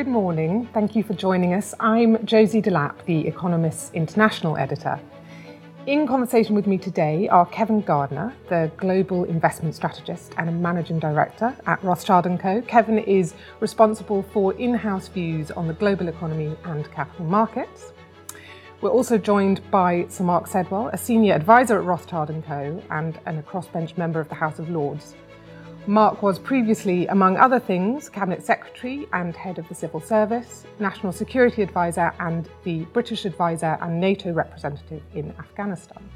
Good morning. Thank you for joining us. I'm Josie Delap, the Economist's international editor. In conversation with me today are Kevin Gardner, the global investment strategist and a managing director at Rothschild & Co. Kevin is responsible for in-house views on the global economy and capital markets. We're also joined by Sir Mark Sedwill, a senior advisor at Rothschild & Co. and, and a crossbench member of the House of Lords. Mark was previously, among other things, Cabinet Secretary and Head of the Civil Service, National Security Advisor, and the British Advisor and NATO representative in Afghanistan.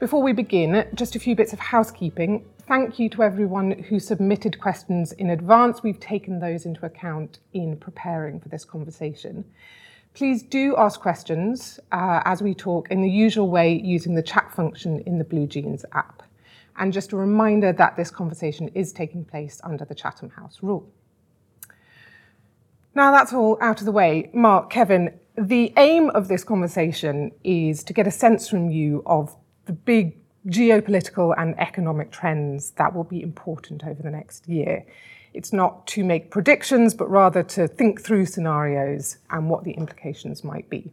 Before we begin, just a few bits of housekeeping. Thank you to everyone who submitted questions in advance. We've taken those into account in preparing for this conversation. Please do ask questions uh, as we talk in the usual way using the chat function in the Blue Jeans app. And just a reminder that this conversation is taking place under the Chatham House rule. Now that's all out of the way. Mark, Kevin, the aim of this conversation is to get a sense from you of the big geopolitical and economic trends that will be important over the next year. It's not to make predictions, but rather to think through scenarios and what the implications might be.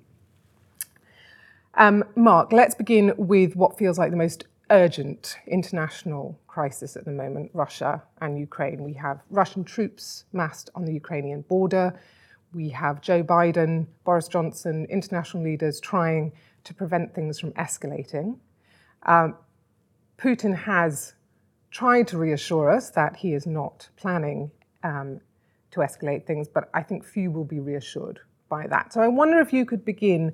Um, Mark, let's begin with what feels like the most urgent international crisis at the moment Russia and Ukraine. We have Russian troops massed on the Ukrainian border. We have Joe Biden, Boris Johnson, international leaders trying to prevent things from escalating. Um, Putin has tried to reassure us that he is not planning um, to escalate things, but I think few will be reassured by that. So I wonder if you could begin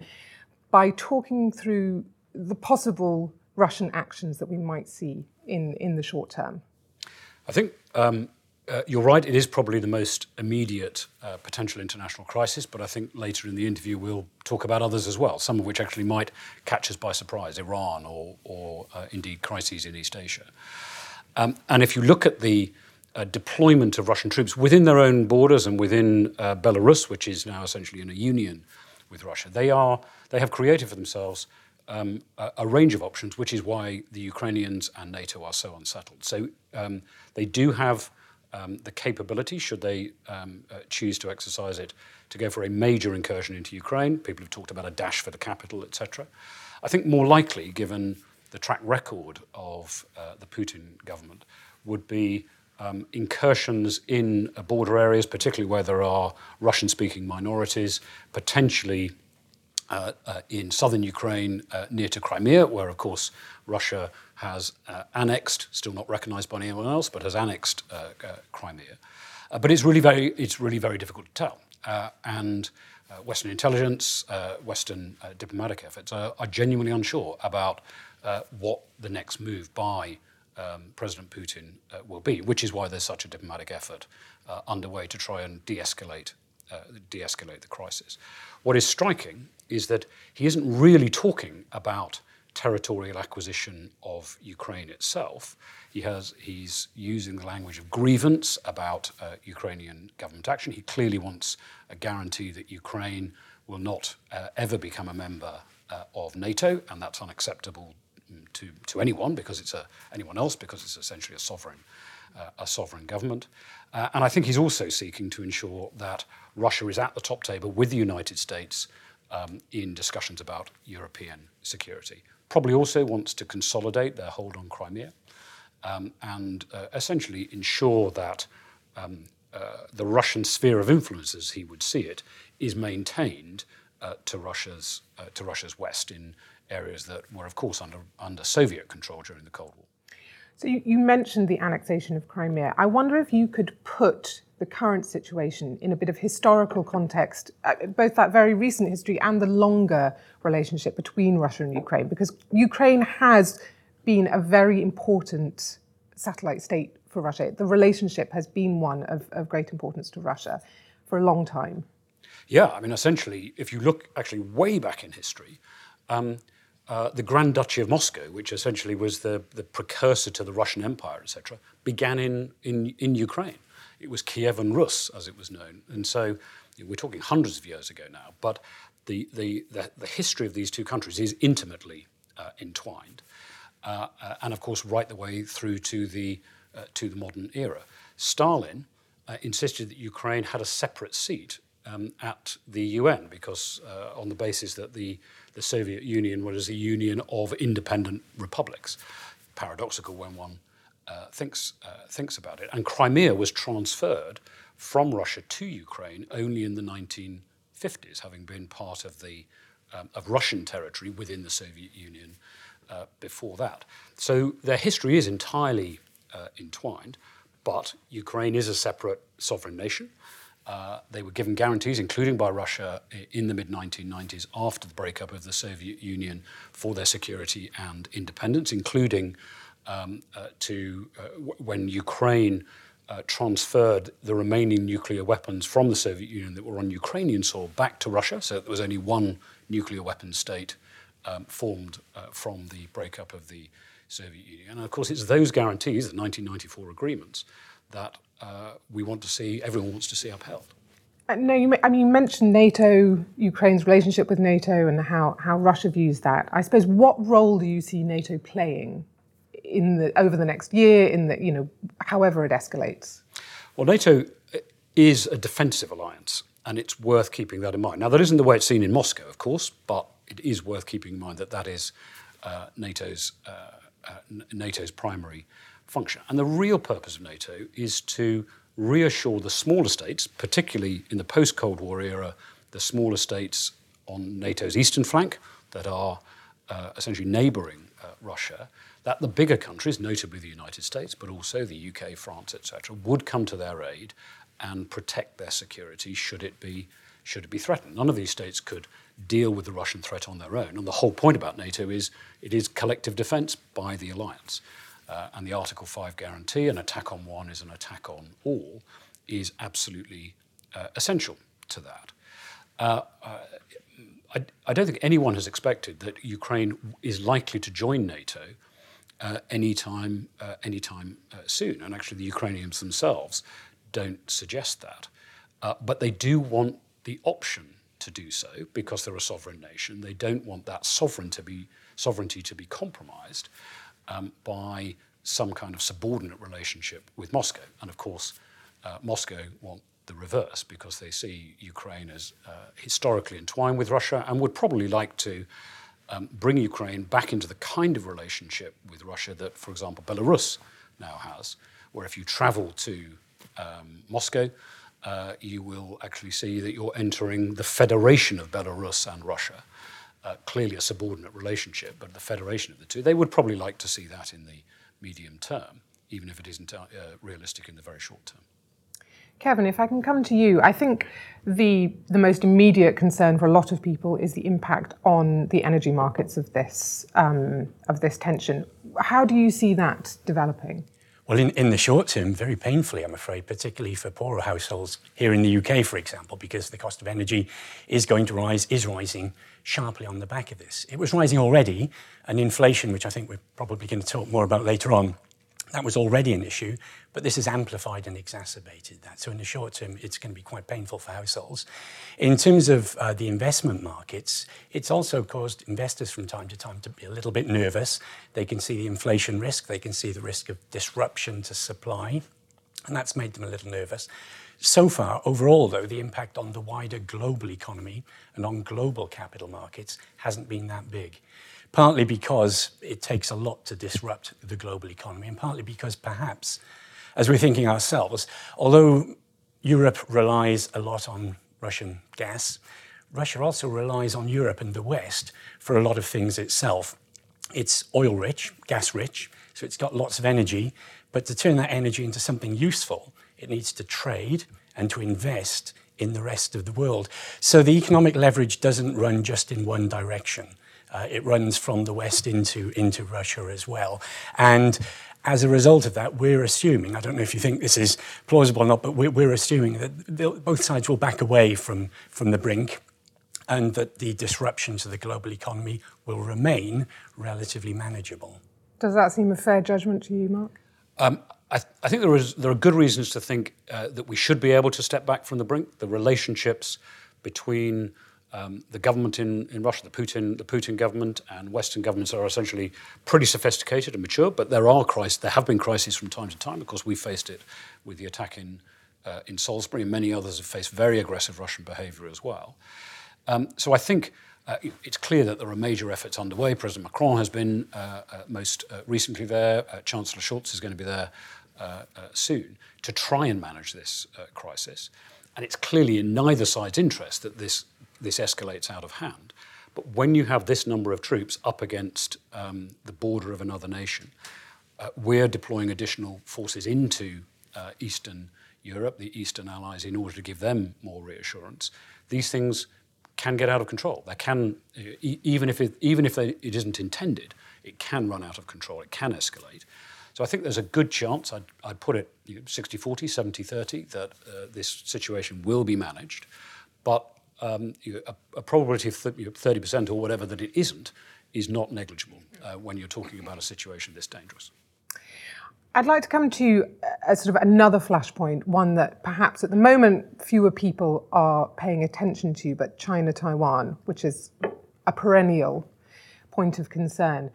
by talking through the possible Russian actions that we might see in, in the short term? I think um, uh, you're right. It is probably the most immediate uh, potential international crisis, but I think later in the interview we'll talk about others as well, some of which actually might catch us by surprise, Iran or, or uh, indeed crises in East Asia. Um, and if you look at the uh, deployment of Russian troops within their own borders and within uh, Belarus, which is now essentially in a union with Russia, they are they have created for themselves um, a, a, range of options, which is why the Ukrainians and NATO are so unsettled. So um, they do have um, the capability, should they um, uh, choose to exercise it, to go for a major incursion into Ukraine. People have talked about a dash for the capital, etc. I think more likely, given the track record of uh, the Putin government, would be um, incursions in uh, border areas, particularly where there are Russian speaking minorities, potentially in southern Ukraine uh, near to Crimea, where, of course, Russia has uh, annexed, still not recognized by anyone else, but has annexed uh, uh, Crimea. but it's really, very, it's really very difficult to tell. and Western intelligence, Western diplomatic efforts are, are, genuinely unsure about what the next move by um, President Putin will be, which is why there's such a diplomatic effort underway to try and de escalate uh, de-escalate the crisis. What is striking is that he isn't really talking about territorial acquisition of Ukraine itself. He has, he's using the language of grievance about uh, Ukrainian government action. He clearly wants a guarantee that Ukraine will not uh, ever become a member uh, of NATO, and that's unacceptable mm, to, to anyone because it's a, anyone else because it's essentially a sovereign, uh, a sovereign government. Uh, and I think he's also seeking to ensure that Russia is at the top table with the United States um, in discussions about European security. Probably also wants to consolidate their hold on Crimea um, and uh, essentially ensure that um, uh, the Russian sphere of influence, as he would see it, is maintained uh, to Russia's uh, to Russia's west in areas that were, of course, under under Soviet control during the Cold War. So you, you mentioned the annexation of Crimea. I wonder if you could put the current situation in a bit of historical context, uh, both that very recent history and the longer relationship between Russia and Ukraine, because Ukraine has been a very important satellite state for Russia. The relationship has been one of, of great importance to Russia for a long time. Yeah, I mean, essentially, if you look actually way back in history, um, uh, the Grand Duchy of Moscow, which essentially was the, the precursor to the Russian Empire, etc., began in, in, in Ukraine. It was Kievan Rus, as it was known. And so we're talking hundreds of years ago now, but the, the, the, the history of these two countries is intimately uh, entwined. Uh, uh, and of course, right the way through to the, uh, to the modern era. Stalin uh, insisted that Ukraine had a separate seat um, at the UN because, uh, on the basis that the, the Soviet Union was a union of independent republics. Paradoxical when one uh, thinks, uh, thinks about it. And Crimea was transferred from Russia to Ukraine only in the 1950s, having been part of, the, um, of Russian territory within the Soviet Union uh, before that. So their history is entirely uh, entwined, but Ukraine is a separate sovereign nation. Uh, they were given guarantees, including by Russia, in the mid 1990s after the breakup of the Soviet Union for their security and independence, including um, uh, to uh, when Ukraine uh, transferred the remaining nuclear weapons from the Soviet Union that were on Ukrainian soil back to Russia. So there was only one nuclear weapons state um, formed from the breakup of the Soviet Union. And of course, it's those guarantees, the 1994 agreements, that uh, we want to see, everyone wants to see upheld. No, you, I mean, you mentioned NATO, Ukraine's relationship with NATO, and how, how Russia views that. I suppose, what role do you see NATO playing in the over the next year? In the you know, however it escalates. Well, NATO is a defensive alliance, and it's worth keeping that in mind. Now, that isn't the way it's seen in Moscow, of course, but it is worth keeping in mind that that is uh, NATO's uh, uh, NATO's primary function. And the real purpose of NATO is to reassure the smaller states, particularly in the post Cold War era, the smaller states on NATO's eastern flank that are uh, essentially neighboring uh, Russia, that the bigger countries, notably the United States, but also the UK, France, etc., would come to their aid and protect their security should it be should it be threatened. None of these states could deal with the Russian threat on their own. And the whole point about NATO is it is collective defense by the alliance. Uh, and the Article 5 guarantee, an attack on one is an attack on all, is absolutely uh, essential to that. Uh, uh I, I, don't think anyone has expected that Ukraine is likely to join NATO uh, anytime, uh, anytime soon. And actually, the Ukrainians themselves don't suggest that. but they do want the option to do so because they're a sovereign nation. They don't want that sovereign to be, sovereignty to be compromised um, by some kind of subordinate relationship with Moscow. And of course, uh, Moscow want the reverse because they see Ukraine as uh, historically entwined with Russia and would probably like to um, bring Ukraine back into the kind of relationship with Russia that, for example, Belarus now has, where if you travel to um, Moscow, uh, you will actually see that you're entering the federation of Belarus and Russia. Uh, clearly a subordinate relationship, but the federation of the two. They would probably like to see that in the medium term, even if it isn't uh, realistic in the very short term. Kevin, if I can come to you, I think the the most immediate concern for a lot of people is the impact on the energy markets of this um, of this tension. How do you see that developing? Well, in, in the short term, very painfully, I'm afraid, particularly for poorer households here in the UK, for example, because the cost of energy is going to rise, is rising sharply on the back of this. It was rising already, and inflation, which I think we're probably going to talk more about later on, that was already an issue, but this has amplified and exacerbated that. So in the short term, it's going to be quite painful for households. In terms of uh, the investment markets, it's also caused investors from time to time to be a little bit nervous. They can see the inflation risk, they can see the risk of disruption to supply, and that's made them a little nervous. So far, overall, though, the impact on the wider global economy and on global capital markets hasn't been that big partly because it takes a lot to disrupt the global economy, and partly because perhaps, as we're thinking ourselves, although Europe relies a lot on Russian gas, Russia also relies on Europe and the West for a lot of things itself. It's oil rich, gas rich, so it's got lots of energy, but to turn that energy into something useful, it needs to trade and to invest in the rest of the world. So the economic leverage doesn't run just in one direction. Uh, it runs from the west into, into Russia as well. And as a result of that, we're assuming, I don't know if you think this is plausible or not, but we're, we're assuming that both sides will back away from, from the brink and that the disruption to the global economy will remain relatively manageable. Does that seem a fair judgment to you, Mark? Um, I, th- I, think there, is, there are good reasons to think uh, that we should be able to step back from the brink. The relationships between um, the government in, in Russia, the Putin, the Putin government and Western governments are essentially pretty sophisticated and mature, but there are crises, there have been crises from time to time. Of course, we faced it with the attack in uh, in Salisbury, and many others have faced very aggressive Russian behavior as well. Um, so I think uh, it's clear that there are major efforts underway. President Macron has been uh, uh, most uh, recently there. Uh, Chancellor Scholz is going to be there soon to try and manage this crisis. And it's clearly in neither side's interest that this, this escalates out of hand. But when you have this number of troops up against um, the border of another nation, we're deploying additional forces into Eastern Europe, the Eastern allies, in order to give them more reassurance. These things can get out of control. They can, even if it, even if they, it isn't intended, it can run out of control. It can escalate. So I think there's a good chance, I'd, I'd put it 60 40, 70 30, that uh, this situation will be managed. But um, a, a, probability of 30% or whatever that it isn't is not negligible uh, when you're talking about a situation this dangerous. I'd like to come to a sort of another flashpoint, one that perhaps at the moment fewer people are paying attention to, but China Taiwan, which is a perennial point of concern.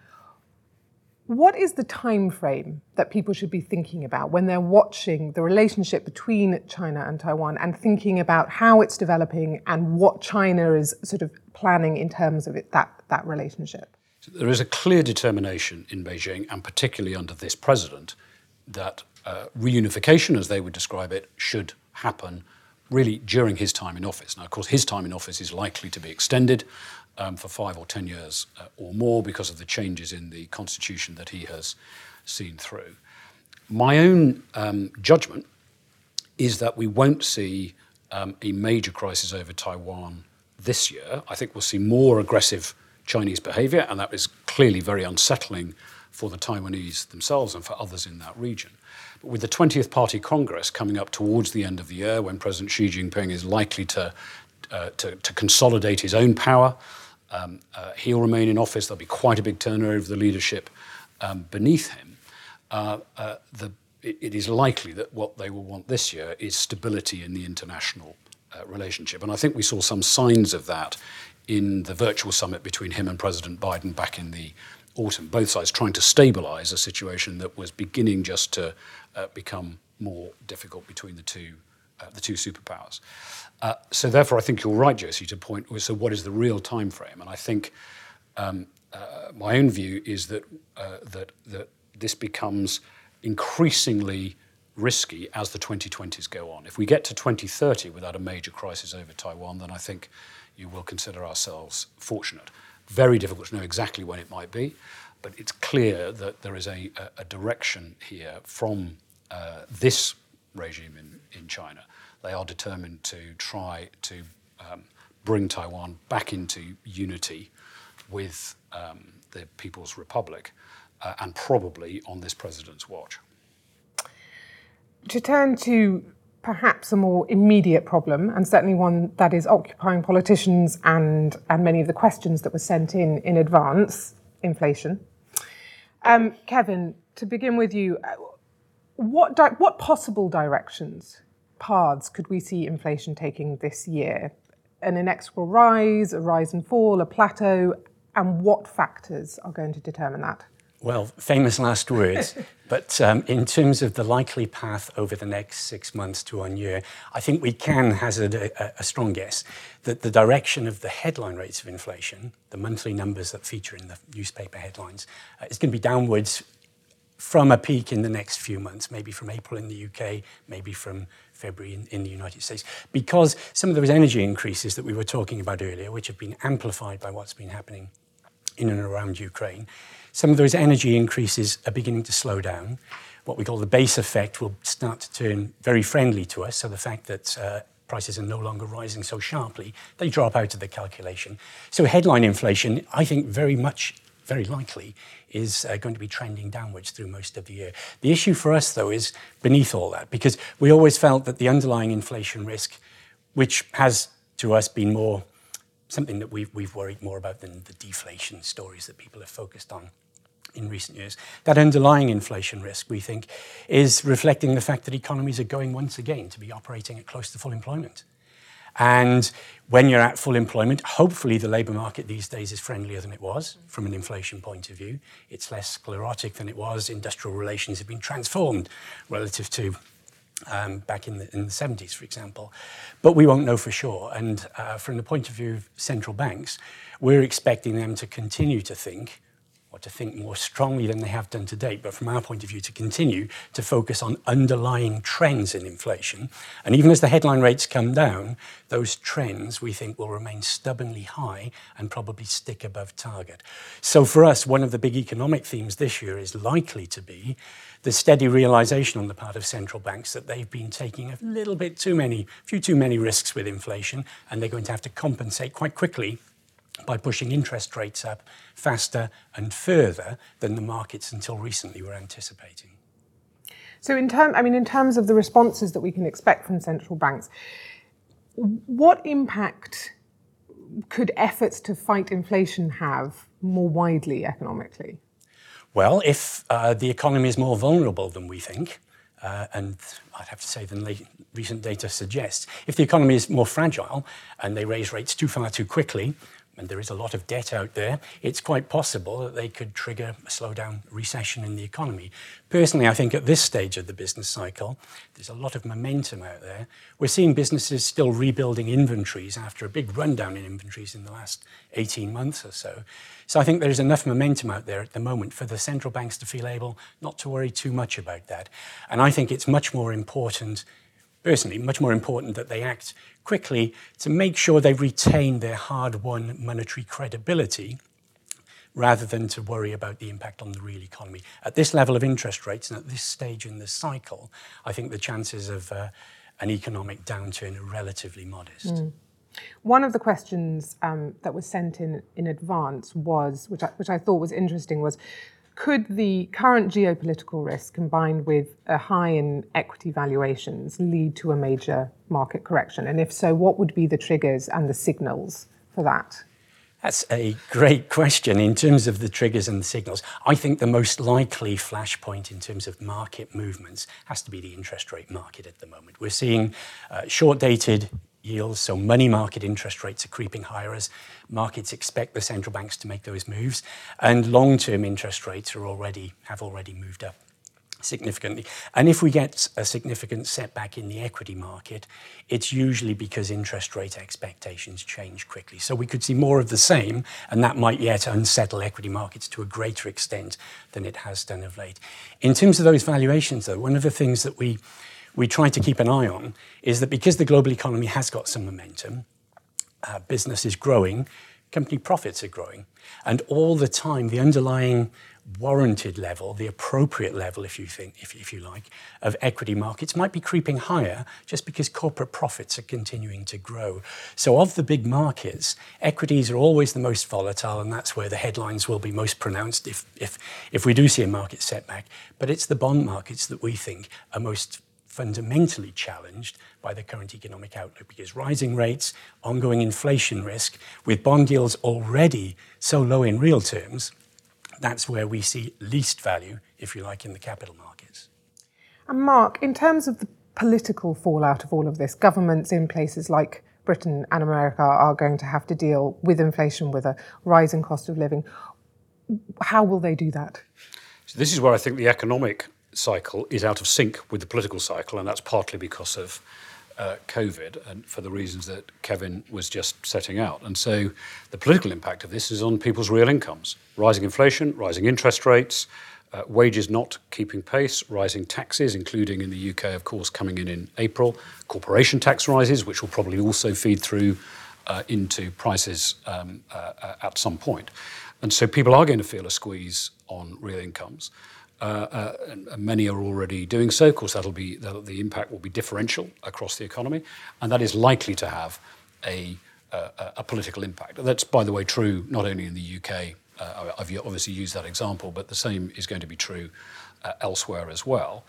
What is the time frame that people should be thinking about when they're watching the relationship between China and Taiwan and thinking about how it's developing and what China is sort of planning in terms of it, that, that relationship? There is a clear determination in Beijing, and particularly under this president, that uh, reunification, as they would describe it, should happen really during his time in office. Now, of course, his time in office is likely to be extended um, for five or ten years uh, or more because of the changes in the constitution that he has seen through. My own um, judgment is that we won't see um, a major crisis over Taiwan this year. I think we'll see more aggressive Chinese behavior, and that is clearly very unsettling for the Taiwanese themselves and for others in that region. But with the 20th Party Congress coming up towards the end of the year, when President Xi Jinping is likely to, uh, to, to, consolidate his own power, um, uh, he'll remain in office. There'll be quite a big turnover of the leadership um, beneath him. Uh, uh the, it, it is likely that what they will want this year is stability in the international relationship. And I think we saw some signs of that in the virtual summit between him and President Biden back in the autumn. Both sides trying to stabilize a situation that was beginning just to become more difficult between the two, uh, the two superpowers. Uh, so therefore, I think you're right, Josie, to point. So what is the real time frame? And I think um, uh, my own view is that uh, that that this becomes increasingly risky as the 2020s go on. If we get to 2030 without a major crisis over Taiwan, then I think you will consider ourselves fortunate. Very difficult to know exactly when it might be, but it's clear that there is a, a direction here from uh, this regime in, in China. They are determined to try to um, bring Taiwan back into unity with um, the People's Republic, uh, and probably on this president's watch. To turn to perhaps a more immediate problem, and certainly one that is occupying politicians and, and many of the questions that were sent in in advance inflation. Um, Kevin, to begin with you, what, di- what possible directions, paths could we see inflation taking this year? An inexorable rise, a rise and fall, a plateau, and what factors are going to determine that? Well, famous last words. but um, in terms of the likely path over the next six months to one year, I think we can hazard a, a, strong guess that the direction of the headline rates of inflation, the monthly numbers that feature in the newspaper headlines, uh, is going to be downwards from a peak in the next few months, maybe from April in the UK, maybe from February in, in, the United States, because some of those energy increases that we were talking about earlier, which have been amplified by what's been happening in and around Ukraine, some of those energy increases are beginning to slow down. What we call the base effect will start to turn very friendly to us. So the fact that uh, prices are no longer rising so sharply, they drop out of the calculation. So headline inflation, I think very much, very likely, is uh, going to be trending downwards through most of the year. The issue for us, though, is beneath all that, because we always felt that the underlying inflation risk, which has to us been more something that we've, we've worried more about than the deflation stories that people have focused on in recent years. That underlying inflation risk, we think, is reflecting the fact that economies are going once again to be operating at close to full employment. And when you're at full employment, hopefully the labour market these days is friendlier than it was from an inflation point of view. It's less sclerotic than it was. Industrial relations have been transformed relative to um, back in the, in the 70s, for example. But we won't know for sure. And uh, from the point of view of central banks, we're expecting them to continue to think or to think more strongly than they have done to date, but from our point of view, to continue to focus on underlying trends in inflation. And even as the headline rates come down, those trends we think will remain stubbornly high and probably stick above target. So for us, one of the big economic themes this year is likely to be the steady realization on the part of central banks that they've been taking a little bit too many, a few too many risks with inflation, and they're going to have to compensate quite quickly by pushing interest rates up faster and further than the markets until recently were anticipating. So, in term, I mean, in terms of the responses that we can expect from central banks, what impact could efforts to fight inflation have more widely economically? Well, if uh, the economy is more vulnerable than we think, uh, and I'd have to say than recent data suggests, if the economy is more fragile and they raise rates too far too quickly, and there is a lot of debt out there, it's quite possible that they could trigger a slowdown recession in the economy. Personally, I think at this stage of the business cycle, there's a lot of momentum out there. We're seeing businesses still rebuilding inventories after a big rundown in inventories in the last 18 months or so. So I think there's enough momentum out there at the moment for the central banks to feel able not to worry too much about that. And I think it's much more important personally, much more important that they act quickly to make sure they retain their hard won monetary credibility rather than to worry about the impact on the real economy. At this level of interest rates and at this stage in the cycle, I think the chances of uh, an economic downturn are relatively modest. Mm. One of the questions um, that was sent in in advance was, which I, which I thought was interesting, was could the current geopolitical risk combined with a high in equity valuations lead to a major market correction? And if so, what would be the triggers and the signals for that? That's a great question in terms of the triggers and the signals. I think the most likely flashpoint in terms of market movements has to be the interest rate market at the moment. We're seeing uh, short dated yields, so money market interest rates are creeping higher as markets expect the central banks to make those moves, and long-term interest rates are already have already moved up significantly. And if we get a significant setback in the equity market, it's usually because interest rate expectations change quickly. So we could see more of the same, and that might yet unsettle equity markets to a greater extent than it has done of late. In terms of those valuations, though, one of the things that we we try to keep an eye on is that because the global economy has got some momentum, uh, business is growing, company profits are growing, and all the time the underlying warranted level, the appropriate level, if you think, if, if you like, of equity markets might be creeping higher just because corporate profits are continuing to grow. So, of the big markets, equities are always the most volatile, and that's where the headlines will be most pronounced if, if, if we do see a market setback. But it's the bond markets that we think are most fundamentally challenged by the current economic outlook because rising rates, ongoing inflation risk, with bond yields already so low in real terms, that's where we see least value, if you like, in the capital markets. And Mark, in terms of the political fallout of all of this, governments in places like Britain and America are going to have to deal with inflation, with a rising cost of living. How will they do that? So, this is where I think the economic cycle is out of sync with the political cycle, and that's partly because of uh, COVID and for the reasons that Kevin was just setting out. And so the political impact of this is on people's real incomes rising inflation, rising interest rates, uh, wages not keeping pace, rising taxes, including in the UK, of course, coming in in April, corporation tax rises, which will probably also feed through uh, into prices um, uh, uh, at some point. And so people are going to feel a squeeze on real incomes. Uh, uh, and, many are already doing so. Of course, that'll be the, the, impact will be differential across the economy, and that is likely to have a, a, a political impact. That's, by the way, true not only in the UK. Uh, I've obviously used that example, but the same is going to be true uh, elsewhere as well,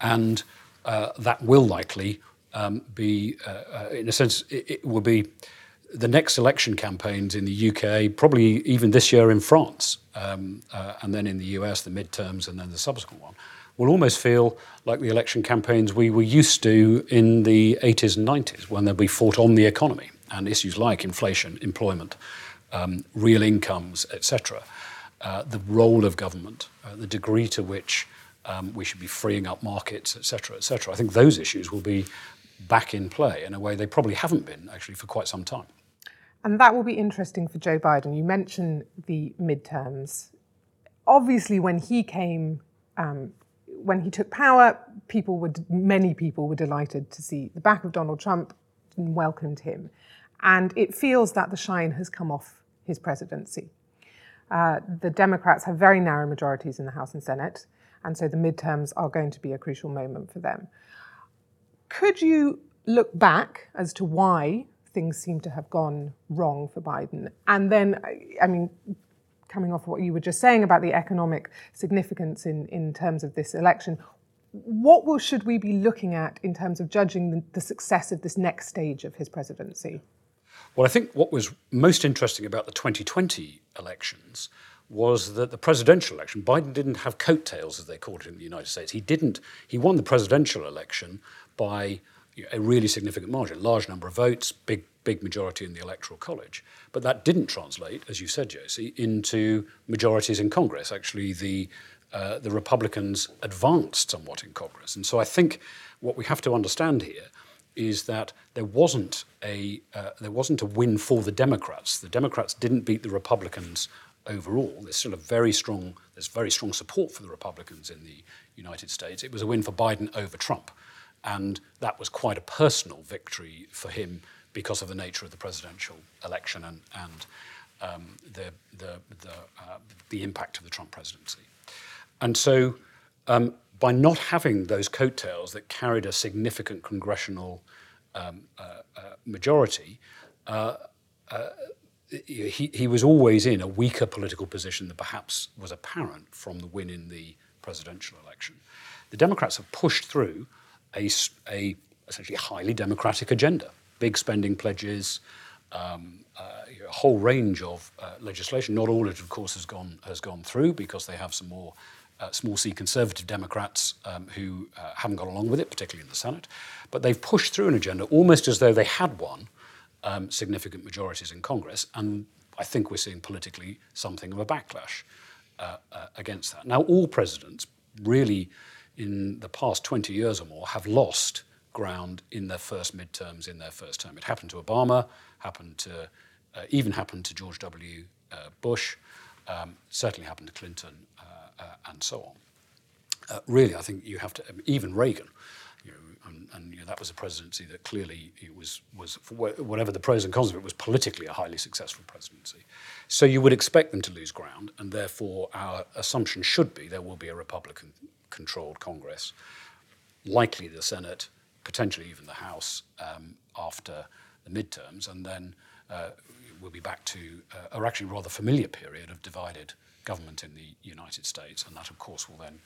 and uh, that will likely um, be, uh, in a sense, it, it will be the next election campaigns in the UK, probably even this year in France, um, uh, and then in the US, the midterms, and then the subsequent one, will almost feel like the election campaigns we were used to in the 80s and 90s, when be fought on the economy and issues like inflation, employment, um, real incomes, etc. Uh, the role of government, uh, the degree to which um, we should be freeing up markets, etc., etc. I think those issues will be back in play in a way they probably haven't been actually for quite some time. And that will be interesting for Joe Biden. You mentioned the midterms. Obviously, when he came, um, when he took power, people would, many people were delighted to see the back of Donald Trump and welcomed him. And it feels that the shine has come off his presidency. Uh, the Democrats have very narrow majorities in the House and Senate, and so the midterms are going to be a crucial moment for them. Could you look back as to why things seem to have gone wrong for Biden? And then, I mean, coming off what you were just saying about the economic significance in, in terms of this election, what will, should we be looking at in terms of judging the, the success of this next stage of his presidency? Well, I think what was most interesting about the 2020 elections was that the presidential election, Biden didn't have coattails, as they called it in the United States. He didn't. He won the presidential election by a really significant margin, large number of votes, big big majority in the electoral college. But that didn't translate, as you said, Josie, into majorities in Congress. Actually, the uh, the Republicans advanced somewhat in Congress, and so I think what we have to understand here is that there wasn't a uh, there wasn't a win for the Democrats. The Democrats didn't beat the Republicans overall. There's still a very strong there's very strong support for the Republicans in the United States. It was a win for Biden over Trump, and that was quite a personal victory for him because of the nature of the presidential election and and um, the the the, uh, the impact of the Trump presidency. And so. Um, by not having those coattails that carried a significant congressional um, uh, uh, majority, uh, uh, he, he was always in a weaker political position than perhaps was apparent from the win in the presidential election. The Democrats have pushed through a, a essentially highly democratic agenda, big spending pledges, um, uh, a whole range of uh, legislation. Not all of it, of course, has gone has gone through because they have some more uh, small c conservative Democrats um, who uh, haven't got along with it, particularly in the Senate. But they've pushed through an agenda almost as though they had won um, significant majorities in Congress. And I think we're seeing politically something of a backlash uh, uh against that. Now, all presidents really in the past 20 years or more have lost ground in their first midterms in their first term. It happened to Obama, happened to, uh, even happened to George W. Uh, Bush, um, certainly happened to Clinton uh, and so on. Uh, really, I think you have to, even Reagan, and, and you know, that was a presidency that clearly it was, was whatever the pros and cons of it, was politically a highly successful presidency. So you would expect them to lose ground, and therefore our assumption should be there will be a Republican controlled Congress, likely the Senate, potentially even the House um, after the midterms, and then uh, we'll be back to uh, actually rather familiar period of divided government in the United States, and that, of course, will then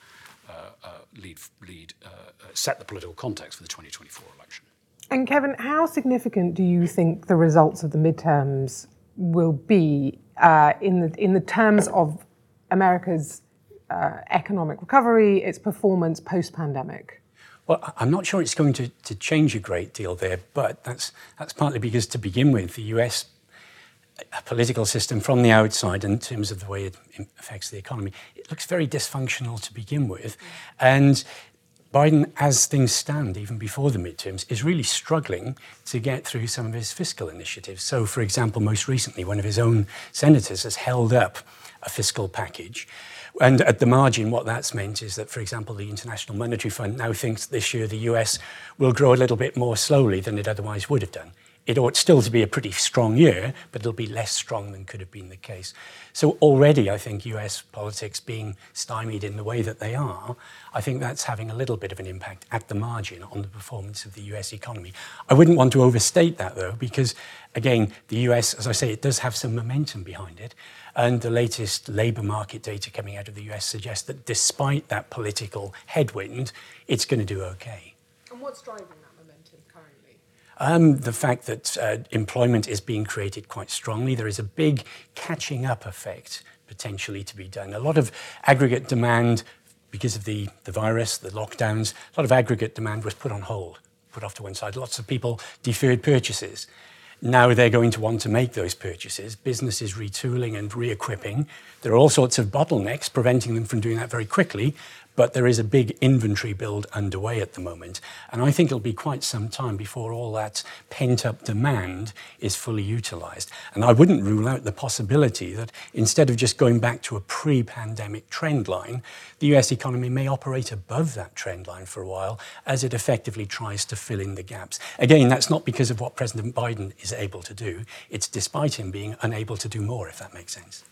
uh, uh, lead, lead uh, uh, set the political context for the 2024 election. And Kevin, how significant do you think the results of the midterms will be in the in the terms of America's uh, economic recovery, its performance post pandemic? Well, I'm not sure it's going to, to change a great deal there, but that's that's partly because to begin with, the US political system from the outside in terms of the way it affects the economy, it looks very dysfunctional to begin with. And Biden, as things stand, even before the midterms, is really struggling to get through some of his fiscal initiatives. So, for example, most recently, one of his own senators has held up a fiscal package. And at the margin, what that's meant is that, for example, the International Monetary Fund now thinks this year the US will grow a little bit more slowly than it otherwise would have done it ought still to be a pretty strong year, but it'll be less strong than could have been the case. So already, I think US politics being stymied in the way that they are, I think that's having a little bit of an impact at the margin on the performance of the US economy. I wouldn't want to overstate that though, because again, the US, as I say, it does have some momentum behind it. And the latest labour market data coming out of the US suggests that despite that political headwind, it's going to do okay. And what's driving that? Um, the fact that uh, employment is being created quite strongly. There is a big catching up effect potentially to be done. A lot of aggregate demand because of the, the virus, the lockdowns, a lot of aggregate demand was put on hold, put off to one side. Lots of people deferred purchases. Now they're going to want to make those purchases. Businesses retooling and re equipping. There are all sorts of bottlenecks preventing them from doing that very quickly. But there is a big inventory build underway at the moment. And I think it'll be quite some time before all that pent up demand is fully utilized. And I wouldn't rule out the possibility that instead of just going back to a pre pandemic trend line, the US economy may operate above that trend line for a while as it effectively tries to fill in the gaps. Again, that's not because of what President Biden is able to do, it's despite him being unable to do more, if that makes sense.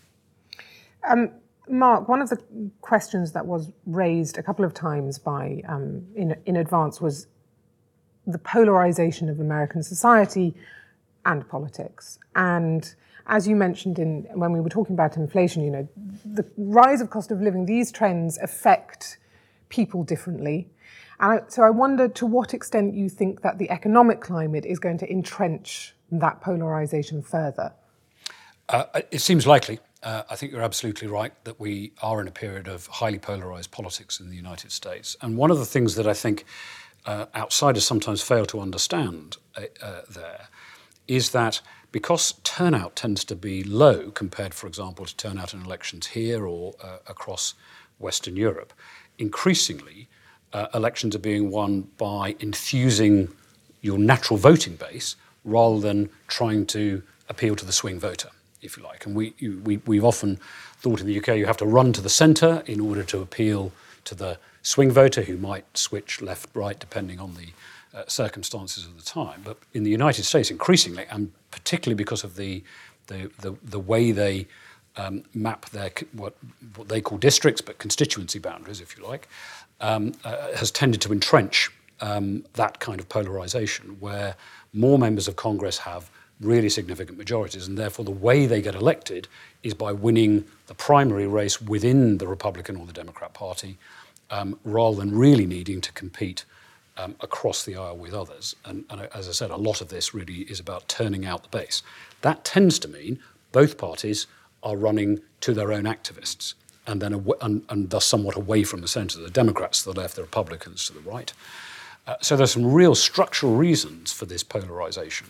Um, Mark, one of the questions that was raised a couple of times by um, in, in advance was the polarization of American society and politics. And as you mentioned in when we were talking about inflation, you know, the rise of cost of living, these trends affect people differently. And I, so I wonder to what extent you think that the economic climate is going to entrench that polarization further. Uh, it seems likely. Uh, I think you're absolutely right that we are in a period of highly polarized politics in the United States. And one of the things that I think uh, outsiders sometimes fail to understand uh, uh there is that because turnout tends to be low compared, for example, to turnout in elections here or uh, across Western Europe, increasingly uh, elections are being won by infusing your natural voting base rather than trying to appeal to the swing voter if you like. And we, you, we, we've often thought in the UK you have to run to the centre in order to appeal to the swing voter who might switch left, right, depending on the uh, circumstances of the time. But in the United States, increasingly, and particularly because of the, the, the, the way they um, map their what, what they call districts, but constituency boundaries, if you like, um, uh, has tended to entrench um, that kind of polarization, where more members of Congress have really significant majorities, and therefore the way they get elected is by winning the primary race within the Republican or the Democrat Party, um, rather than really needing to compete um, across the aisle with others. And, and as I said, a lot of this really is about turning out the base. That tends to mean both parties are running to their own activists and then aw- and, and thus somewhat away from the centre. The Democrats to the left, the Republicans to the right. Uh, so there's some real structural reasons for this polarisation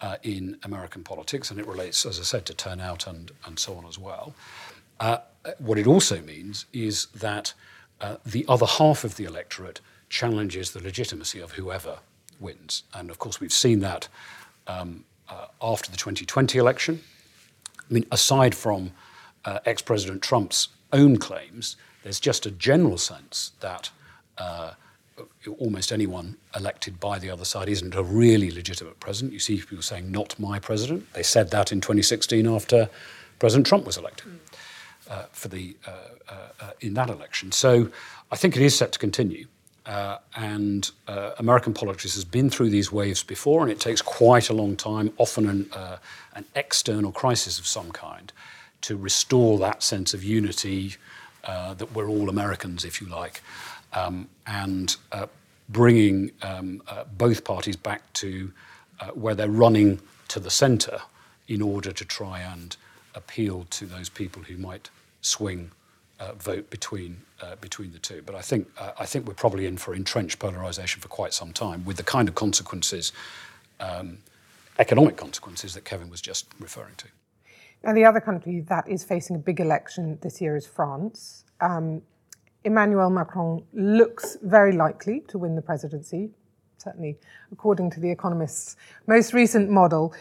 uh, in American politics, and it relates, as I said, to turnout and, and so on as well. Uh, what it also means is that uh, the other half of the electorate challenges the legitimacy of whoever wins. And of course, we've seen that um, uh, after the 2020 election. I mean, aside from uh, ex President Trump's own claims, there's just a general sense that uh, almost anyone elected by the other side isn't a really legitimate president. You see people saying, not my president. They said that in 2016 after President Trump was elected uh, for the, uh, uh, uh, in that election. So I think it is set to continue. Uh, and uh, American politics has been through these waves before, and it takes quite a long time, often an, an external crisis of some kind, to restore that sense of unity that we're all Americans, if you like and uh, bringing um, uh, both parties back to uh, where they're running to the centre in order to try and appeal to those people who might swing vote between between the two. But I think I think we're probably in for entrenched polarisation for quite some time, with the kind of consequences, um, economic consequences that Kevin was just referring to. Now, the other country that is facing a big election this year is France. Emmanuel Macron looks very likely to win the presidency, certainly according to The Economist's most recent model.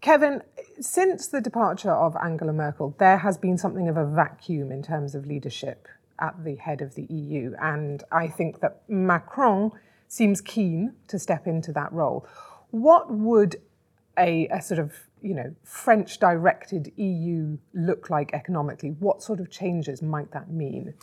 Kevin, since the departure of Angela Merkel, there has been something of a vacuum in terms of leadership at the head of the EU. And I think that Macron seems keen to step into that role. What would a, a sort of you know French directed EU look like economically? What sort of changes might that mean?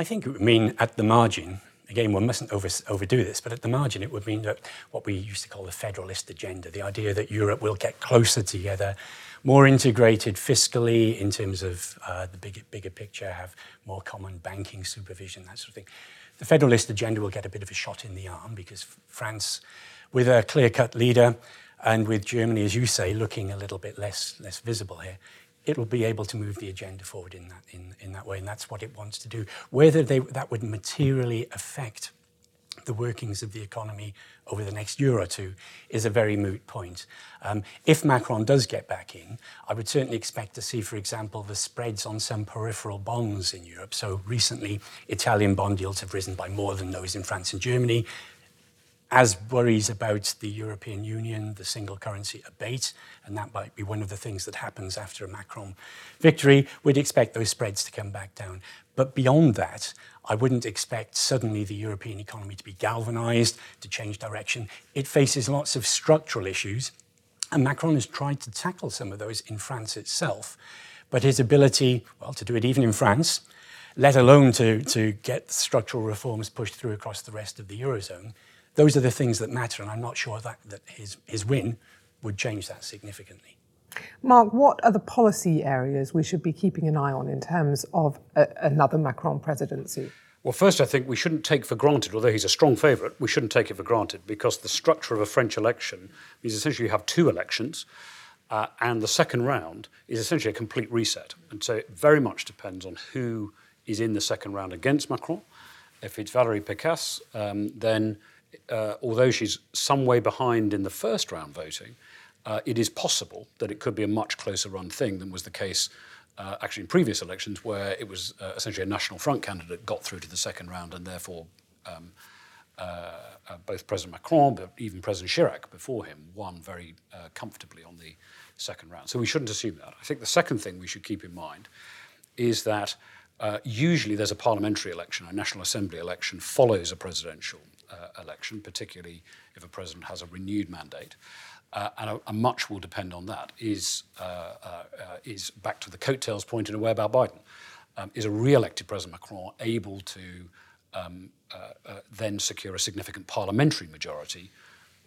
I think it would mean at the margin, again, one mustn't over, overdo this, but at the margin, it would mean that what we used to call the federalist agenda, the idea that Europe will get closer together, more integrated fiscally in terms of uh, the bigger, bigger picture, have more common banking supervision, that sort of thing. The federalist agenda will get a bit of a shot in the arm because France, with a clear cut leader, and with Germany, as you say, looking a little bit less, less visible here, it'll be able to move the agenda forward in that, in, in that way, and that's what it wants to do. Whether they, that would materially affect the workings of the economy over the next year or two is a very moot point. Um, if Macron does get back in, I would certainly expect to see, for example, the spreads on some peripheral bonds in Europe. So recently, Italian bond yields have risen by more than those in France and Germany. As worries about the European Union, the single currency abate, and that might be one of the things that happens after a Macron victory, we'd expect those spreads to come back down. But beyond that, I wouldn't expect suddenly the European economy to be galvanized, to change direction. It faces lots of structural issues, and Macron has tried to tackle some of those in France itself. But his ability, well, to do it even in France, let alone to, to get structural reforms pushed through across the rest of the Eurozone, those are the things that matter, and I'm not sure that, that his, his win would change that significantly. Mark, what are the policy areas we should be keeping an eye on in terms of a, another Macron presidency? Well, first, I think we shouldn't take for granted, although he's a strong favourite, we shouldn't take it for granted because the structure of a French election means essentially you have two elections, uh, and the second round is essentially a complete reset. And so it very much depends on who is in the second round against Macron. If it's Valérie Pécresse, um, then uh, although she's some way behind in the first round voting, uh, it is possible that it could be a much closer run thing than was the case uh, actually in previous elections, where it was uh, essentially a National Front candidate got through to the second round, and therefore um, uh, uh, both President Macron, but even President Chirac before him, won very uh, comfortably on the second round. So we shouldn't assume that. I think the second thing we should keep in mind is that usually there's a parliamentary election, a National Assembly election follows a presidential election, particularly if a president has a renewed mandate uh, and a, a much will depend on that, is, uh, uh, uh, is back to the coattails point in a way about Biden. Um, is a re-elected President Macron able to um, uh, then secure a significant parliamentary majority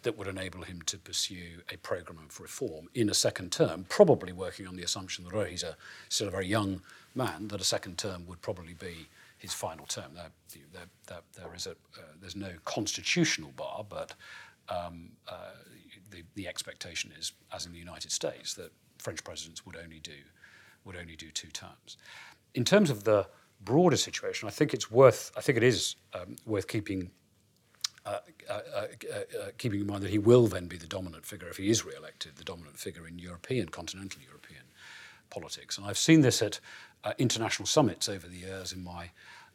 that would enable him to pursue a program of reform in a second term, probably working on the assumption that oh, he's a, still a very young man, that a second term would probably be his final term. There, there, there, there is a, uh, there's no constitutional bar, but um, uh, the, the expectation is, as in the United States, that French presidents would only do would only do two terms. In terms of the broader situation, I think it's worth. I think it is um, worth keeping. Uh, uh, uh, uh, keeping in mind that he will then be the dominant figure if he is re-elected, the dominant figure in European, continental European politics. And I've seen this at uh, international summits over the years in my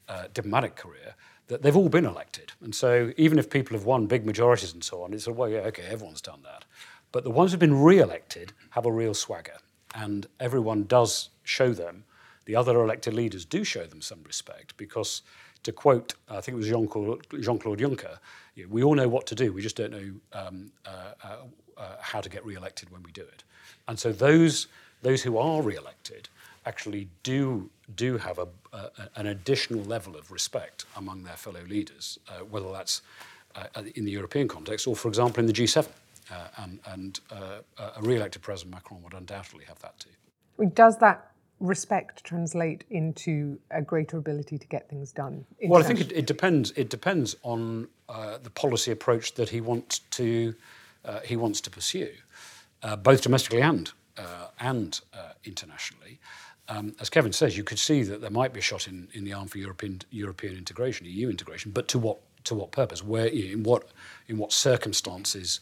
uh, diplomatic career, that they've all been elected. And so even if people have won big majorities and so on, it's a well, yeah, okay, everyone's done that. But the ones who've been re-elected have a real swagger. And everyone does show them, the other elected leaders do show them some respect because to quote, I think it was Jean-Claude, Juncker, we all know what to do, we just don't know um, uh, uh, uh, how to get re-elected when we do it. And so those, those who are re-elected actually do do have a, a, an additional level of respect among their fellow leaders, uh, whether that's uh, in the European context or, for example, in the G7. Uh, and, and uh, a re-elected President Macron would undoubtedly have that too. Does that respect translate into a greater ability to get things done? Well, I think it, it, depends. It depends on uh, the policy approach that he wants to uh, he wants to pursue, both domestically and and internationally um, as Kevin says, you could see that there might be a shot in, in the arm for European European integration, EU integration, but to what to what purpose? Where in what in what circumstances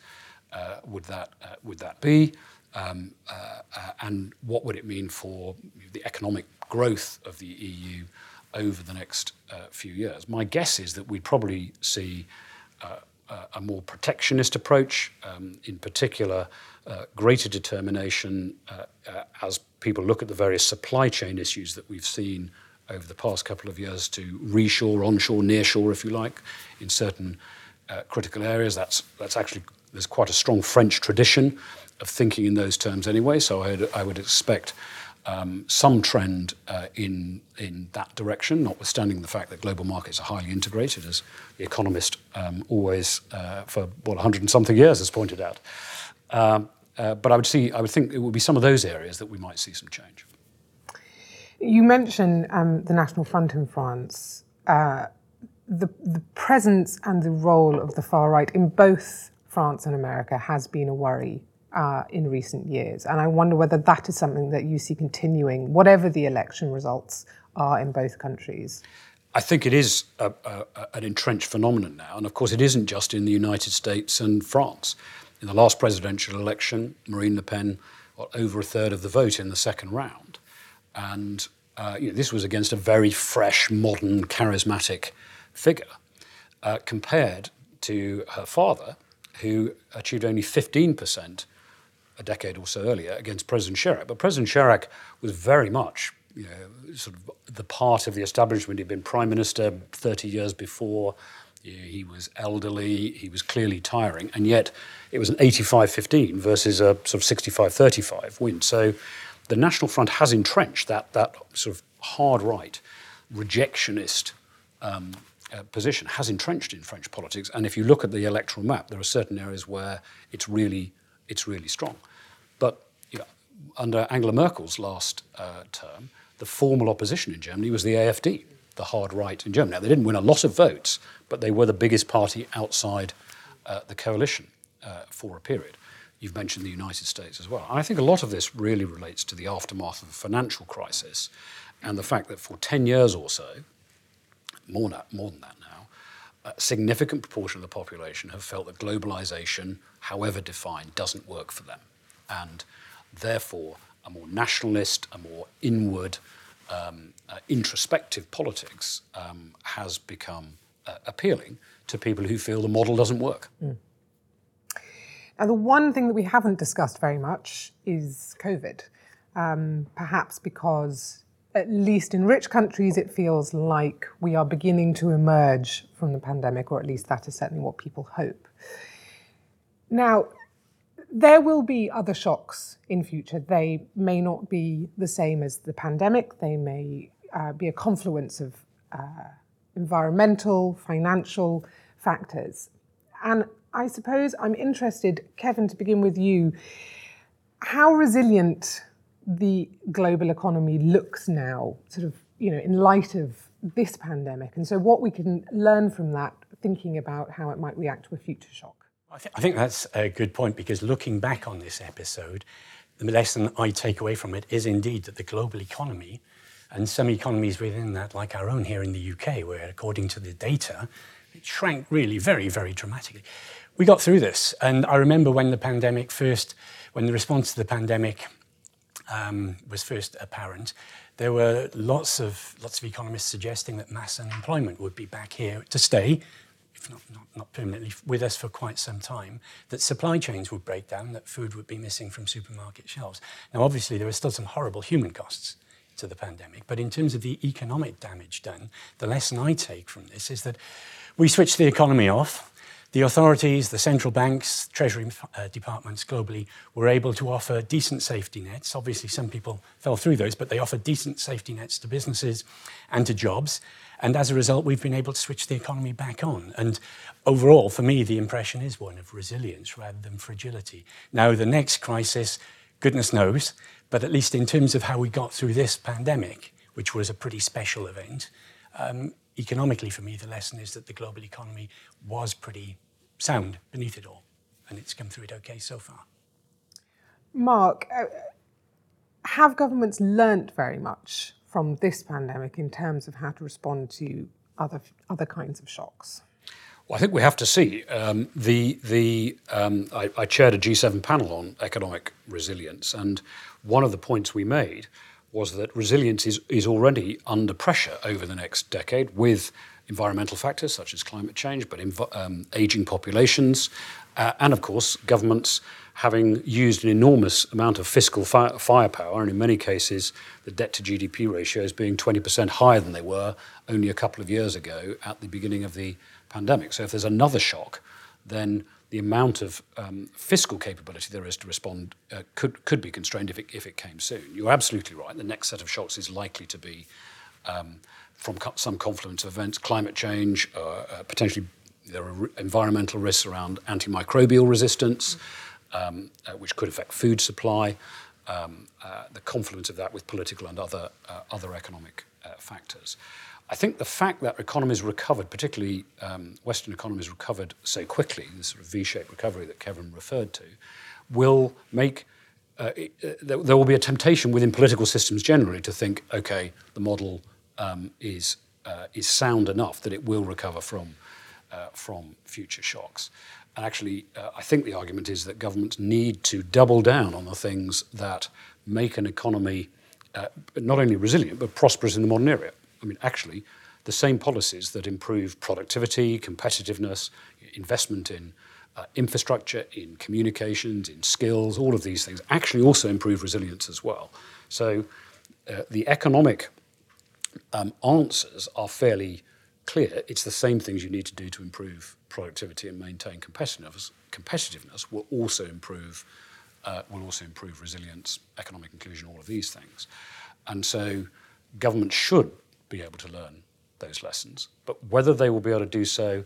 uh, would that uh, would that be? Um, uh, uh and what would it mean for the economic growth of the EU over the next uh, few years? My guess is that we'd probably see uh, a more protectionist approach, um, in particular, greater determination as people look at the various supply chain issues that we've seen over the past couple of years to reshore, onshore, nearshore, if you like, in certain uh, critical areas. That's, that's actually, there's quite a strong French tradition of thinking in those terms anyway, so I'd, I would expect um, some trend uh, in, in that direction, notwithstanding the fact that global markets are highly integrated, as The Economist um, always, uh, for what, 100 and something years has pointed out. Um, but I would see, I would think it would be some of those areas that we might see some change. You mentioned um, the National Front in France. Uh, the, the presence and the role of the far right in both France and America has been a worry uh, in recent years. And I wonder whether that is something that you see continuing, whatever the election results are in both countries. I think it is a, a, an entrenched phenomenon now. And of course, it isn't just in the United States and France. In the last presidential election, Marine Le Pen got over a third of the vote in the second round. And uh, you know, this was against a very fresh, modern, charismatic figure uh, compared to her father, who achieved only 15% a decade or so earlier against President Chirac. But President Chirac was very much you know, sort of the part of the establishment. He'd been prime minister 30 years before. He was elderly. He was clearly tiring. And yet it was an 85 15 versus a sort of 65 35 win. So the National Front has entrenched that, that sort of hard right, rejectionist um, uh, position, has entrenched in French politics. And if you look at the electoral map, there are certain areas where it's really, it's really strong. But you know, under Angela Merkel's last uh, term, the formal opposition in Germany was the AFD, the hard right in Germany. Now, they didn't win a lot of votes, but they were the biggest party outside uh, the coalition uh, for a period. You've mentioned the United States as well. And I think a lot of this really relates to the aftermath of the financial crisis and the fact that for 10 years or so, more, more than that now, a significant proportion of the population have felt that globalization, however defined, doesn't work for them. And therefore, a more nationalist, a more inward, um, uh, introspective politics um, has become appealing to people who feel the model doesn't work. Mm. Now, the one thing that we haven't discussed very much is COVID, um, perhaps because, at least in rich countries, it feels like we are beginning to emerge from the pandemic, or at least that is certainly what people hope. Now, there will be other shocks in future. They may not be the same as the pandemic. They may uh, be a confluence of uh, environmental, financial factors. And I suppose I'm interested, Kevin, to begin with you, how resilient the global economy looks now, sort of, you know, in light of this pandemic. And so what we can learn from that, thinking about how it might react to a future shock. I, th- I think that's a good point because looking back on this episode, the lesson I take away from it is indeed that the global economy and some economies within that, like our own here in the UK, where according to the data, it shrank really very, very dramatically. We got through this, and I remember when the pandemic first, when the response to the pandemic um, was first apparent, there were lots of lots of economists suggesting that mass unemployment would be back here to stay not, not, not permanently, with us for quite some time, that supply chains would break down, that food would be missing from supermarket shelves. Now, obviously, there are still some horrible human costs to the pandemic, but in terms of the economic damage done, the lesson I take from this is that we switched the economy off. The authorities, the central banks, treasury uh, departments globally were able to offer decent safety nets. Obviously, some people fell through those, but they offered decent safety nets to businesses and to jobs. And as a result, we've been able to switch the economy back on. And overall, for me, the impression is one of resilience rather than fragility. Now, the next crisis, goodness knows, but at least in terms of how we got through this pandemic, which was a pretty special event, um, economically for me, the lesson is that the global economy was pretty sound beneath it all. And it's come through it okay so far. Mark, uh, have governments learnt very much from this pandemic in terms of how to respond to other, other kinds of shocks? Well, I think we have to see. Um, the the um, I, I, chaired a G7 panel on economic resilience, and one of the points we made was that resilience is, is already under pressure over the next decade with environmental factors such as climate change, but inv- um, aging populations, uh, and of course, governments having used an enormous amount of fiscal fi- firepower, and in many cases, the debt to GDP ratios being 20% higher than they were only a couple of years ago at the beginning of the pandemic. So, if there's another shock, then the amount of um, fiscal capability there is to respond uh, could, could be constrained if it, if it came soon. You're absolutely right. The next set of shocks is likely to be um, from co- some confluence of events, climate change, uh, uh, potentially there are re- environmental risks around antimicrobial resistance, um, uh, which could affect food supply. Um, uh, the confluence of that with political and other uh, other economic factors. I think the fact that economies recovered, particularly um, Western economies recovered so quickly, the sort of V-shaped recovery that Kevin referred to, will make uh, it, uh, there, there, will be a temptation within political systems generally to think, okay, the model um, is uh, is sound enough that it will recover from, uh, from future shocks. And actually, uh, I think the argument is that governments need to double down on the things that make an economy uh, not only resilient but prosperous in the modern era. I mean, actually, the same policies that improve productivity, competitiveness, investment in uh, infrastructure, in communications, in skills, all of these things actually also improve resilience as well. So uh, the economic um, answers are fairly clear. It's the same things you need to do to improve productivity and maintain competitiveness. Competitiveness will also improve uh, will also improve resilience, economic inclusion, all of these things. And so government should be able to learn those lessons. But whether they will be able to do so,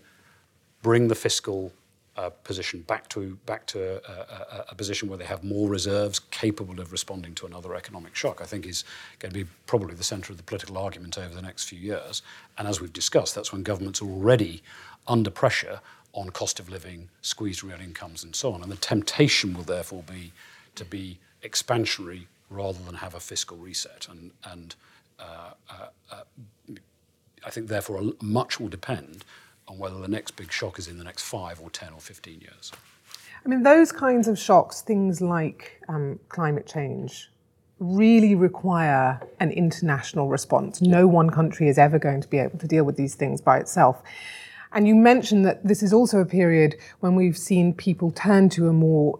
bring the fiscal uh, position back to back to a, a, a, position where they have more reserves capable of responding to another economic shock, I think is going to be probably the centre of the political argument over the next few years. And as we've discussed, that's when governments are already under pressure on cost of living, squeezed real incomes, and so on. And the temptation will therefore be to be expansionary rather than have a fiscal reset. And, and uh, uh, uh, Uh, uh, uh, I think therefore much will depend on whether the next big shock is in the next five or 10 or 15 years. I mean, those kinds of shocks, things like um, climate change, really require an international response. No one country is ever going to be able to deal with these things by itself. And you mentioned that this is also a period when we've seen people turn to a more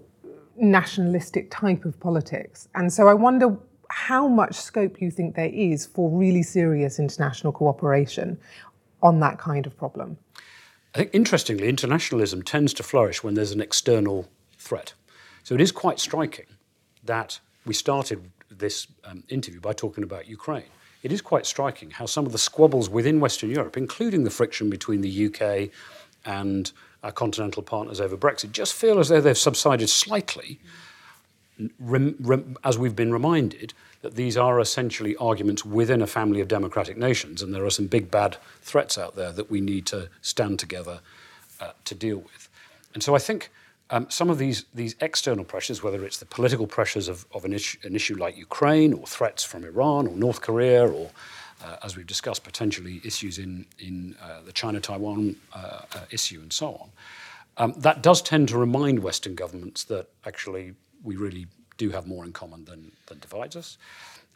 nationalistic type of politics. And so I wonder how much scope you think there is for really serious international cooperation on that kind of problem. I think interestingly, internationalism tends to flourish when there's an external threat. So it is quite striking that we started this um, interview by talking about Ukraine. It is quite striking how some of the squabbles within Western Europe, including the friction between the UK and our continental partners over Brexit, just feel as though they've subsided slightly, rem, rem, as we've been reminded that these are essentially arguments within a family of democratic nations, and there are some big bad threats out there that we need to stand together uh, to deal with. And so I think um, some of these, these external pressures, whether it's the political pressures of, of an, issue, an issue like Ukraine, or threats from Iran, or North Korea, or uh, as we've discussed, potentially issues in, in uh, the China Taiwan uh, uh, issue, and so on. Um, that does tend to remind Western governments that actually we really do have more in common than, than divides us.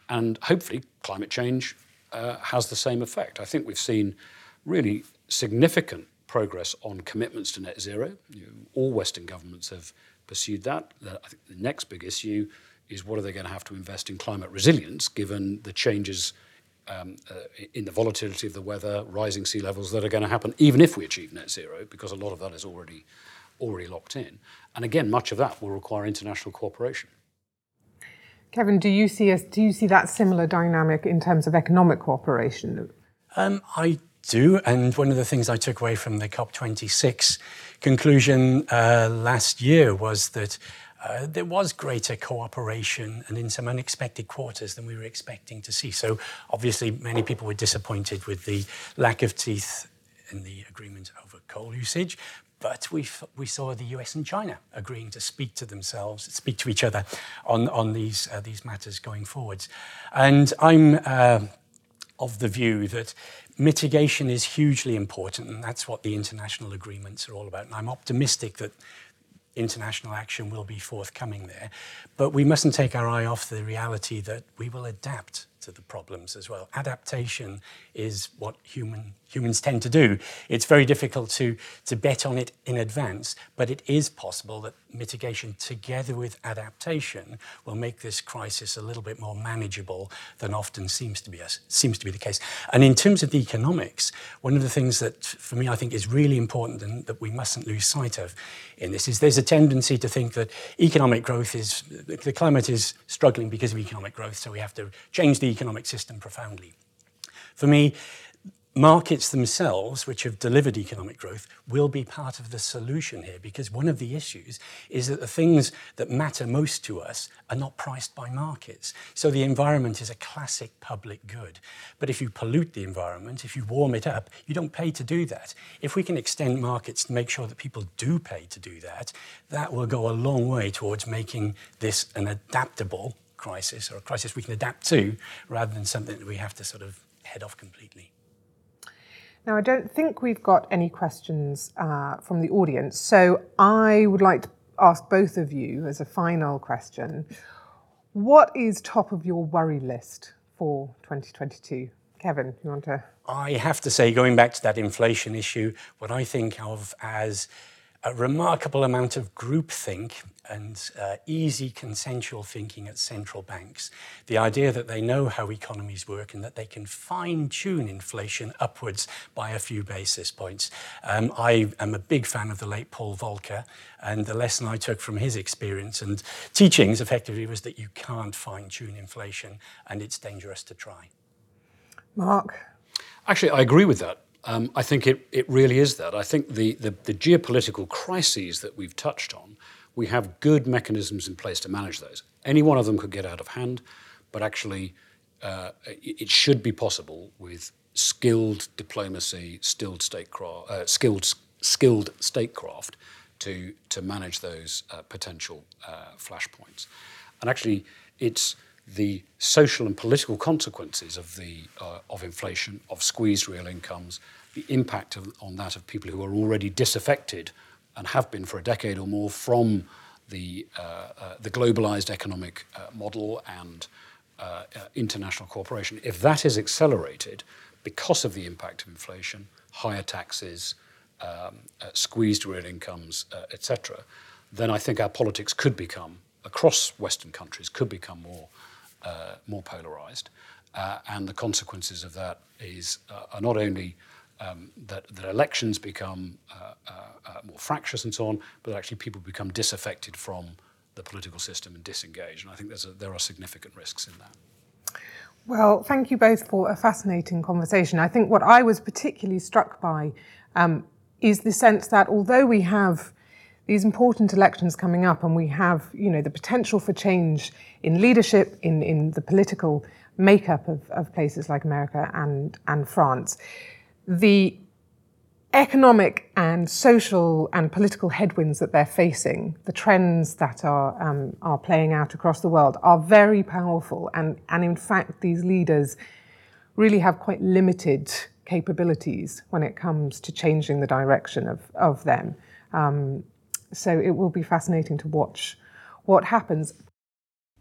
And hopefully, climate change uh, has the same effect. I think we've seen really significant progress on commitments to net zero. You know, all Western governments have pursued that. I think the next big issue is what are they going to have to invest in climate resilience given the changes um, uh, in the volatility of the weather, rising sea levels that are going to happen even if we achieve net zero, because a lot of that is already already locked in. And again, much of that will require international cooperation. Kevin, do you see a, do you see that similar dynamic in terms of economic cooperation? Um, I do, and one of the things I took away from the COP26 conclusion uh, last year was that uh, there was greater cooperation and in some unexpected quarters than we were expecting to see. So obviously, many people were disappointed with the lack of teeth in the agreement over coal usage, but we, we saw the US and China agreeing to speak to themselves, speak to each other on, on these, uh, these matters going forwards. And I'm uh, of the view that mitigation is hugely important, and that's what the international agreements are all about. And I'm optimistic that international action will be forthcoming there. But we mustn't take our eye off the reality that we will adapt to the problems as well. Adaptation is what human, humans tend to do. It's very difficult to, to bet on it in advance, but it is possible that mitigation together with adaptation will make this crisis a little bit more manageable than often seems to be, seems to be the case. And in terms of the economics, one of the things that for me I think is really important and that we mustn't lose sight of in this is there's a tendency to think that economic growth is, the climate is struggling because of economic growth, so we have to change the economic system profoundly. For me, markets themselves, which have delivered economic growth, will be part of the solution here because one of the issues is that the things that matter most to us are not priced by markets. So the environment is a classic public good. But if you pollute the environment, if you warm it up, you don't pay to do that. If we can extend markets to make sure that people do pay to do that, that will go a long way towards making this an adaptable crisis or a crisis we can adapt to rather than something that we have to sort of head off completely. Now, I don't think we've got any questions uh, from the audience, so I would like to ask both of you as a final question what is top of your worry list for 2022? Kevin, you want to? I have to say, going back to that inflation issue, what I think of as a remarkable amount of groupthink and uh, easy consensual thinking at central banks. The idea that they know how economies work and that they can fine tune inflation upwards by a few basis points. Um, I am a big fan of the late Paul Volcker, and the lesson I took from his experience and teachings effectively was that you can't fine tune inflation and it's dangerous to try. Mark? Actually, I agree with that. Um, I think it, it really is that. I think the, the, the geopolitical crises that we've touched on, we have good mechanisms in place to manage those. Any one of them could get out of hand, but actually, uh, it should be possible with skilled diplomacy, skilled statecraft, uh, skilled skilled statecraft to to manage those uh, potential uh, flashpoints. And actually, it's the social and political consequences of, the, uh, of inflation, of squeezed real incomes, the impact of, on that of people who are already disaffected and have been for a decade or more from the, uh, uh, the globalized economic uh, model and uh, uh, international cooperation. If that is accelerated because of the impact of inflation, higher taxes, um, squeezed real incomes, etc., then I think our politics could become, across Western countries, could become more more polarized. Uh, and the consequences of that is uh, are not only um, that, that elections become uh, uh, uh, more fractious and so on, but actually people become disaffected from the political system and disengaged. And I think a, there are significant risks in that. Well, thank you both for a fascinating conversation. I think what I was particularly struck by um, is the sense that although we have these important elections coming up and we have, you know, the potential for change in leadership, in, in the political makeup of, of places like America and, and France, the economic and social and political headwinds that they're facing, the trends that are, um, are playing out across the world, are very powerful. And, and in fact, these leaders really have quite limited capabilities when it comes to changing the direction of, of them. Um, so it will be fascinating to watch what happens.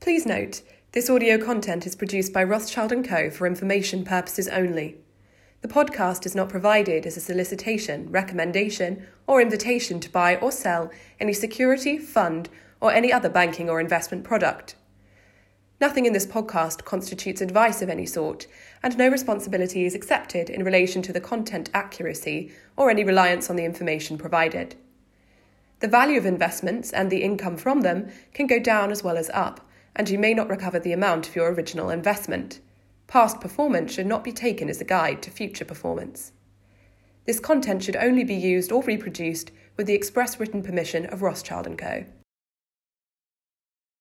Please note, this audio content is produced by Rothschild & Co. for information purposes only. The podcast is not provided as a solicitation, recommendation, or invitation to buy or sell any security, fund, or any other banking or investment product. Nothing in this podcast constitutes advice of any sort, and no responsibility is accepted in relation to the content accuracy or any reliance on the information provided. The value of investments and the income from them can go down as well as up, and you may not recover the amount of your original investment. Past performance should not be taken as a guide to future performance. This content should only be used or reproduced with the express written permission of Rothschild & Co.